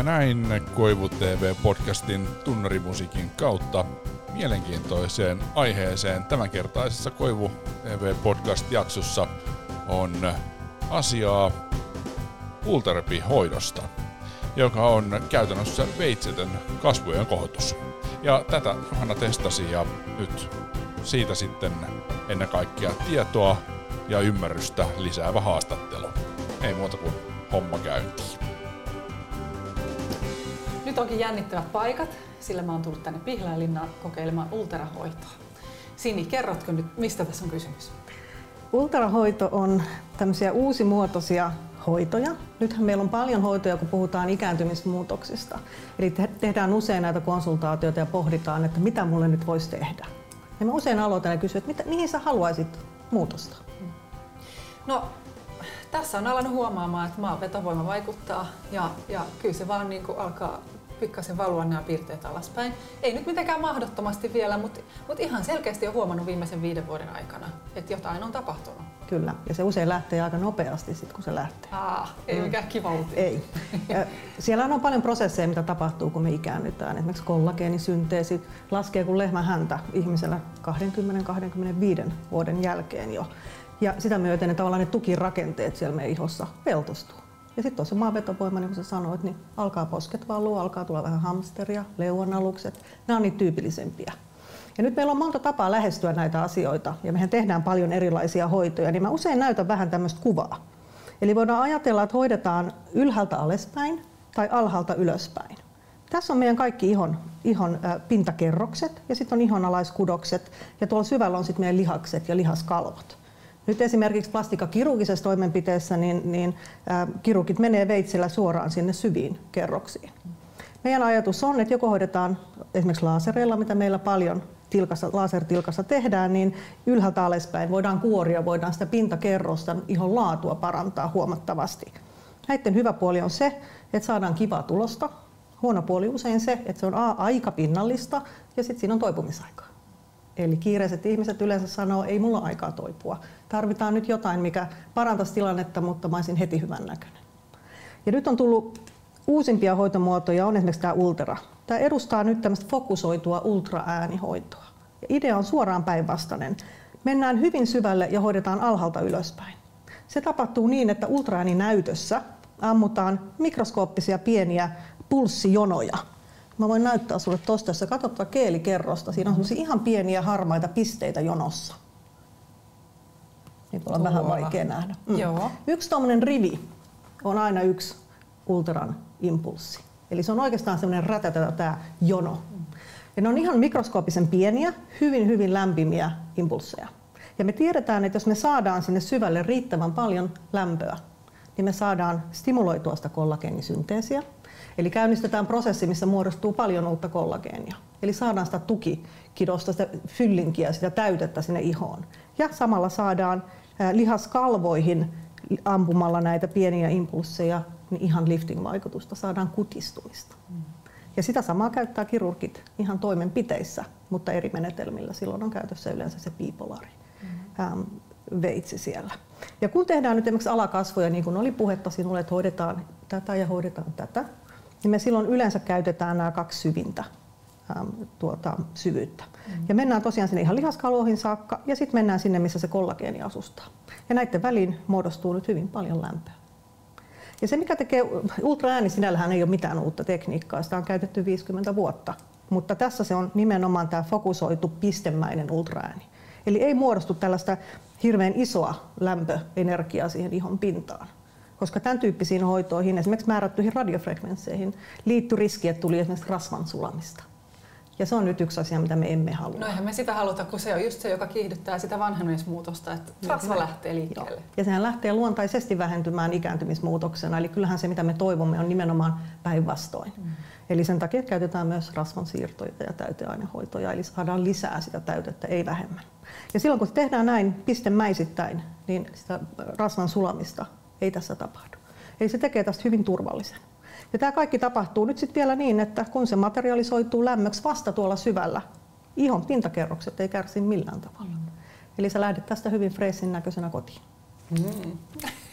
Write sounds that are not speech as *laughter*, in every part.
Ja näin Koivu TV-podcastin tunnarimusiikin kautta mielenkiintoiseen aiheeseen tämänkertaisessa Koivu TV-podcast-jaksossa on asiaa Ulterapi-hoidosta, joka on käytännössä veitsetön kasvojen kohotus. Ja tätä Johanna testasi ja nyt siitä sitten ennen kaikkea tietoa ja ymmärrystä lisäävä haastattelu. Ei muuta kuin homma käyntiin. Nyt onkin jännittävät paikat, sillä mä oon tullut tänne Pihlajalinna kokeilemaan ultrahoitoa. Sini, kerrotko nyt, mistä tässä on kysymys? Ultrahoito on tämmöisiä uusimuotoisia hoitoja. Nythän meillä on paljon hoitoja, kun puhutaan ikääntymismuutoksista. Eli tehdään usein näitä konsultaatioita ja pohditaan, että mitä mulle nyt voisi tehdä. Ja mä usein aloitan ja kysyn, että mitä, mihin sä haluaisit muutosta? No, tässä on alannut huomaamaan, että maan vetovoima vaikuttaa ja, ja kyllä se vaan niin kuin alkaa pikkasen valua nämä piirteet alaspäin. Ei nyt mitenkään mahdottomasti vielä, mutta, mutta ihan selkeästi on huomannut viimeisen viiden vuoden aikana, että jotain on tapahtunut. Kyllä, ja se usein lähtee aika nopeasti sit, kun se lähtee. Aa, ei mm. mikään kiva. Ei. Ja siellä on paljon prosesseja, mitä tapahtuu, kun me ikäännytään. Esimerkiksi kollageenisynteesi laskee kuin lehmän häntä ihmisellä 20-25 vuoden jälkeen jo. Ja sitä myöten ne, tavallaan ne tukirakenteet siellä meidän ihossa peltostuu. Ja sitten on se maanvetovoima, niin kuin sä sanoit, niin alkaa posket valua, alkaa tulla vähän hamsteria, leuanalukset. Nämä on niitä tyypillisempiä. Ja nyt meillä on monta tapaa lähestyä näitä asioita ja mehän tehdään paljon erilaisia hoitoja, niin mä usein näytän vähän tämmöistä kuvaa. Eli voidaan ajatella, että hoidetaan ylhäältä alaspäin tai alhaalta ylöspäin. Tässä on meidän kaikki ihon, ihon pintakerrokset ja sitten on ihonalaiskudokset ja tuolla syvällä on sitten meidän lihakset ja lihaskalvot. Nyt esimerkiksi plastikakirurgisessa toimenpiteessä niin, niin kirurgit menee veitsellä suoraan sinne syviin kerroksiin. Meidän ajatus on, että joko hoidetaan esimerkiksi laasereilla, mitä meillä paljon tilkassa, lasertilkassa tehdään, niin ylhäältä alaspäin voidaan kuoria, voidaan sitä pintakerrosta, ihon laatua parantaa huomattavasti. Näiden hyvä puoli on se, että saadaan kivaa tulosta. Huono puoli usein se, että se on A, aika pinnallista ja sitten siinä on toipumisaikaa. Eli kiireiset ihmiset yleensä sanoo, ei mulla aikaa toipua. Tarvitaan nyt jotain, mikä parantaisi tilannetta, mutta mä olisin heti hyvän näköinen. Ja nyt on tullut uusimpia hoitomuotoja, on esimerkiksi tämä Ultera. Tämä edustaa nyt tämmöistä fokusoitua ultraäänihoitoa. Ja idea on suoraan päinvastainen. Mennään hyvin syvälle ja hoidetaan alhaalta ylöspäin. Se tapahtuu niin, että ultraääninäytössä ammutaan mikroskooppisia pieniä pulssijonoja, Mä voin näyttää sulle tosta, jos sä katsot tuota keelikerrosta, siinä on mm-hmm. ihan pieniä harmaita pisteitä jonossa. Niin on vähän vaikea nähdä. Mm. Joo. Yksi tuommoinen rivi on aina yksi ultran impulssi. Eli se on oikeastaan semmoinen rätätä tämä jono. Ja ne on ihan mikroskoopisen pieniä, hyvin hyvin lämpimiä impulsseja. Ja me tiedetään, että jos me saadaan sinne syvälle riittävän paljon lämpöä, niin me saadaan stimuloitua sitä kollageenisynteesiä, Eli käynnistetään prosessi, missä muodostuu paljon uutta kollageenia. Eli saadaan sitä tukikidosta, sitä fyllinkiä, sitä täytettä sinne ihoon. Ja samalla saadaan lihaskalvoihin ampumalla näitä pieniä impulsseja niin ihan lifting-vaikutusta, saadaan kutistumista. Ja sitä samaa käyttää kirurgit ihan toimenpiteissä, mutta eri menetelmillä. Silloin on käytössä yleensä se bipolari mm. veitsi siellä. Ja kun tehdään nyt esimerkiksi alakasvoja, niin kuin oli puhetta sinulle, että hoidetaan tätä ja hoidetaan tätä, niin me silloin yleensä käytetään nämä kaksi syvintä äm, tuota, syvyyttä. Mm. Ja mennään tosiaan sinne ihan lihaskalvoihin saakka ja sitten mennään sinne, missä se kollageeni asustaa. Ja näiden väliin muodostuu nyt hyvin paljon lämpöä. Ja se mikä tekee, ultraääni sinällähän ei ole mitään uutta tekniikkaa, sitä on käytetty 50 vuotta. Mutta tässä se on nimenomaan tämä fokusoitu pistemäinen ultraääni. Eli ei muodostu tällaista hirveän isoa lämpöenergiaa siihen ihon pintaan koska tämän tyyppisiin hoitoihin, esimerkiksi määrättyihin radiofrekvensseihin, liittyy riski, että tuli esimerkiksi rasvan sulamista. Ja se on nyt yksi asia, mitä me emme halua. No eihän me sitä haluta, kun se on just se, joka kiihdyttää sitä vanhenemismuutosta, että rasva lähtee liikkeelle. Joo. Ja sehän lähtee luontaisesti vähentymään ikääntymismuutoksena, eli kyllähän se, mitä me toivomme, on nimenomaan päinvastoin. Mm. Eli sen takia käytetään myös rasvan siirtoja ja täyteainehoitoja, eli saadaan lisää sitä täytettä, ei vähemmän. Ja silloin kun tehdään näin pistemäisittäin, niin sitä rasvan sulamista ei tässä tapahdu. Eli se tekee tästä hyvin turvallisen. Ja tämä kaikki tapahtuu nyt sitten vielä niin, että kun se materialisoituu lämmöksi vasta tuolla syvällä, ihon pintakerrokset ei kärsi millään tavalla. Eli sä lähdet tästä hyvin freesin näköisenä kotiin. Mm.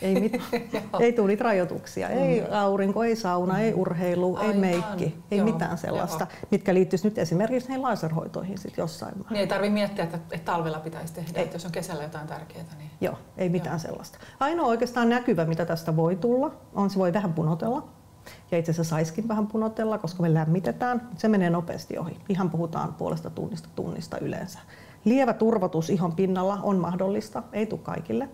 Ei, mit, *laughs* ei tule niitä rajoituksia. Ei mm. aurinko, ei sauna, ei urheilu, Aivan. ei meikki, ei Joo. mitään sellaista, Joo. mitkä liittyisi nyt esimerkiksi näihin laserhoitoihin sit jossain määrin. Niin ei tarvitse miettiä, että, että talvella pitäisi tehdä, ei. että jos on kesällä jotain tärkeää. Niin... Joo, ei mitään Joo. sellaista. Ainoa oikeastaan näkyvä, mitä tästä voi tulla, on se voi vähän punotella. Ja itse asiassa saiskin vähän punotella, koska me lämmitetään. Se menee nopeasti ohi. Ihan puhutaan puolesta tunnista tunnista yleensä. Lievä turvotus ihon pinnalla on mahdollista, ei tule kaikille.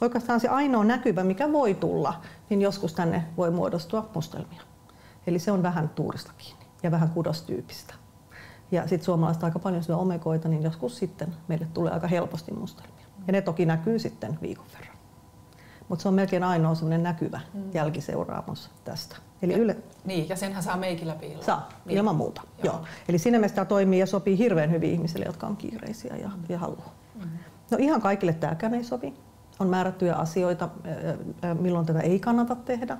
Oikeastaan se ainoa näkyvä, mikä voi tulla, niin joskus tänne voi muodostua mustelmia. Eli se on vähän tuurista kiinni ja vähän kudostyypistä. Ja sitten suomalaiset aika paljon syö omekoita, niin joskus sitten meille tulee aika helposti mustelmia. Ja ne toki näkyy sitten viikon verran. Mutta se on melkein ainoa semmoinen näkyvä mm. jälkiseuraamus tästä. Eli ja, yle... Niin, ja senhän saa meikillä piiloon. Saa, niin. ilman muuta. Joo. Joo. Eli siinä mielessä tämä toimii ja sopii hirveän hyvin ihmisille, jotka on kiireisiä ja, mm. ja haluaa. Mm. No ihan kaikille tämäkään ei sovi. On määrättyjä asioita, milloin tätä ei kannata tehdä.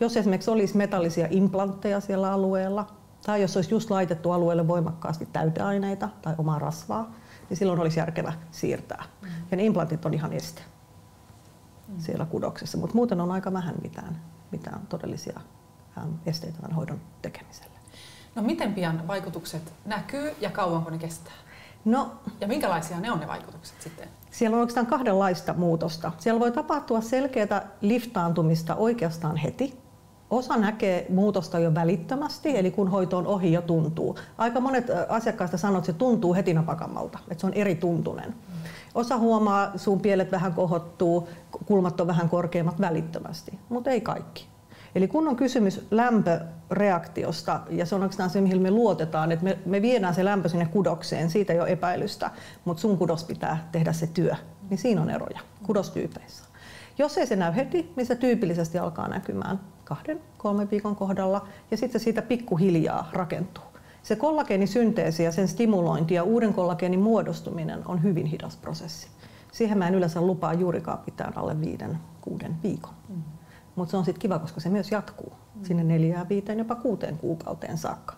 Jos esimerkiksi olisi metallisia implantteja siellä alueella, tai jos olisi just laitettu alueelle voimakkaasti täyteaineita tai omaa rasvaa, niin silloin olisi järkevä siirtää. Mm. Ja ne implantit on ihan este mm. siellä kudoksessa, mutta muuten on aika vähän mitään, mitään todellisia esteitä tämän hoidon tekemiselle. No miten pian vaikutukset näkyy ja kauanko ne kestää? No, ja minkälaisia ne on ne vaikutukset sitten? Siellä on oikeastaan kahdenlaista muutosta. Siellä voi tapahtua selkeää liftaantumista oikeastaan heti. Osa näkee muutosta jo välittömästi, eli kun hoito on ohi jo tuntuu. Aika monet asiakkaista sanoo, että se tuntuu heti napakammalta, että se on eri tuntunen. Osa huomaa, suun pielet vähän kohottuu, kulmat on vähän korkeammat välittömästi, mutta ei kaikki. Eli kun on kysymys lämpöreaktiosta, ja se on oikeastaan se, mihin me luotetaan, että me, me viedään se lämpö sinne kudokseen, siitä ei ole epäilystä, mutta sun kudos pitää tehdä se työ, niin siinä on eroja kudostyypeissä. Jos ei se näy heti, niin se tyypillisesti alkaa näkymään kahden, kolmen viikon kohdalla, ja sitten se siitä pikkuhiljaa rakentuu. Se kollageenisynteesi ja sen stimulointi ja uuden kollageenin muodostuminen on hyvin hidas prosessi. Siihen mä en yleensä lupaa juurikaan pitää alle viiden, kuuden viikon. Mm. Mutta se on sitten kiva, koska se myös jatkuu sinne neljään, viiteen, jopa kuuteen kuukauteen saakka.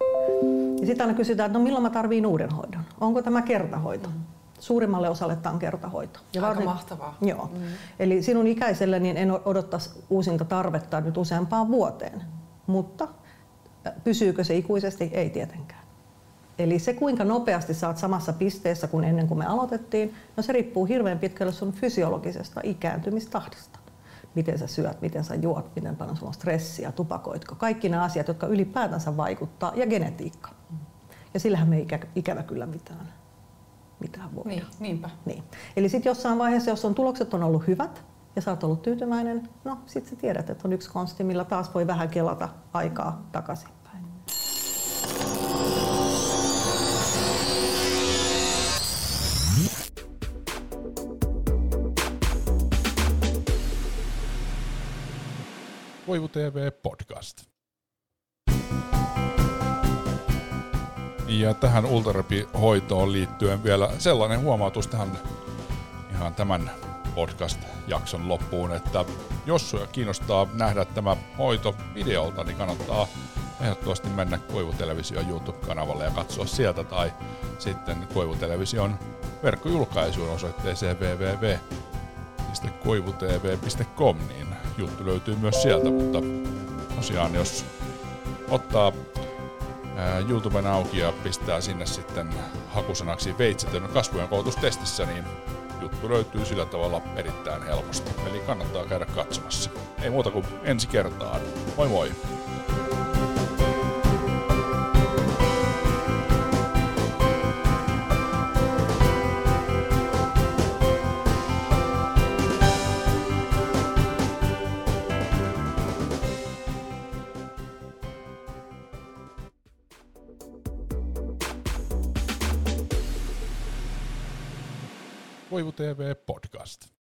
Ja sitten aina kysytään, että no milloin mä tarviin uuden hoidon? Onko tämä kertahoito? Mm. Suurimmalle osalle tämä on kertahoito. Ja Aika varsin, mahtavaa. Joo. Mm. Eli sinun ikäiselle niin en odottaisi uusinta tarvetta nyt useampaan vuoteen. Mutta pysyykö se ikuisesti? Ei tietenkään. Eli se, kuinka nopeasti saat samassa pisteessä kuin ennen kuin me aloitettiin, no se riippuu hirveän pitkälle sun fysiologisesta ikääntymistahdista miten sä syöt, miten sä juot, miten paljon sulla on stressiä, tupakoitko. Kaikki nämä asiat, jotka ylipäätänsä vaikuttaa, ja genetiikka. Ja sillähän me ei ikä, ikävä kyllä mitään, mitään voida. Niin, niinpä. Niin. Eli sitten jossain vaiheessa, jos on tulokset on ollut hyvät, ja sä oot ollut tyytyväinen, no sit sä tiedät, että on yksi konsti, millä taas voi vähän kelata aikaa takaisin. Koivu TV Podcast. Ja tähän ultrarepi-hoitoon liittyen vielä sellainen huomautus tähän ihan tämän podcast-jakson loppuun, että jos kiinnostaa nähdä tämä hoito videolta, niin kannattaa ehdottomasti mennä Koivutelevision YouTube-kanavalle ja katsoa sieltä tai sitten Koivutelevision verkkojulkaisuun osoitteeseen www.koivutv.com, niin juttu löytyy myös sieltä, mutta tosiaan jos ottaa YouTuben auki ja pistää sinne sitten hakusanaksi veitsetön kasvojen koulutustestissä, niin juttu löytyy sillä tavalla erittäin helposti. Eli kannattaa käydä katsomassa. Ei muuta kuin ensi kertaan. Moi moi! Koivu TV Podcast.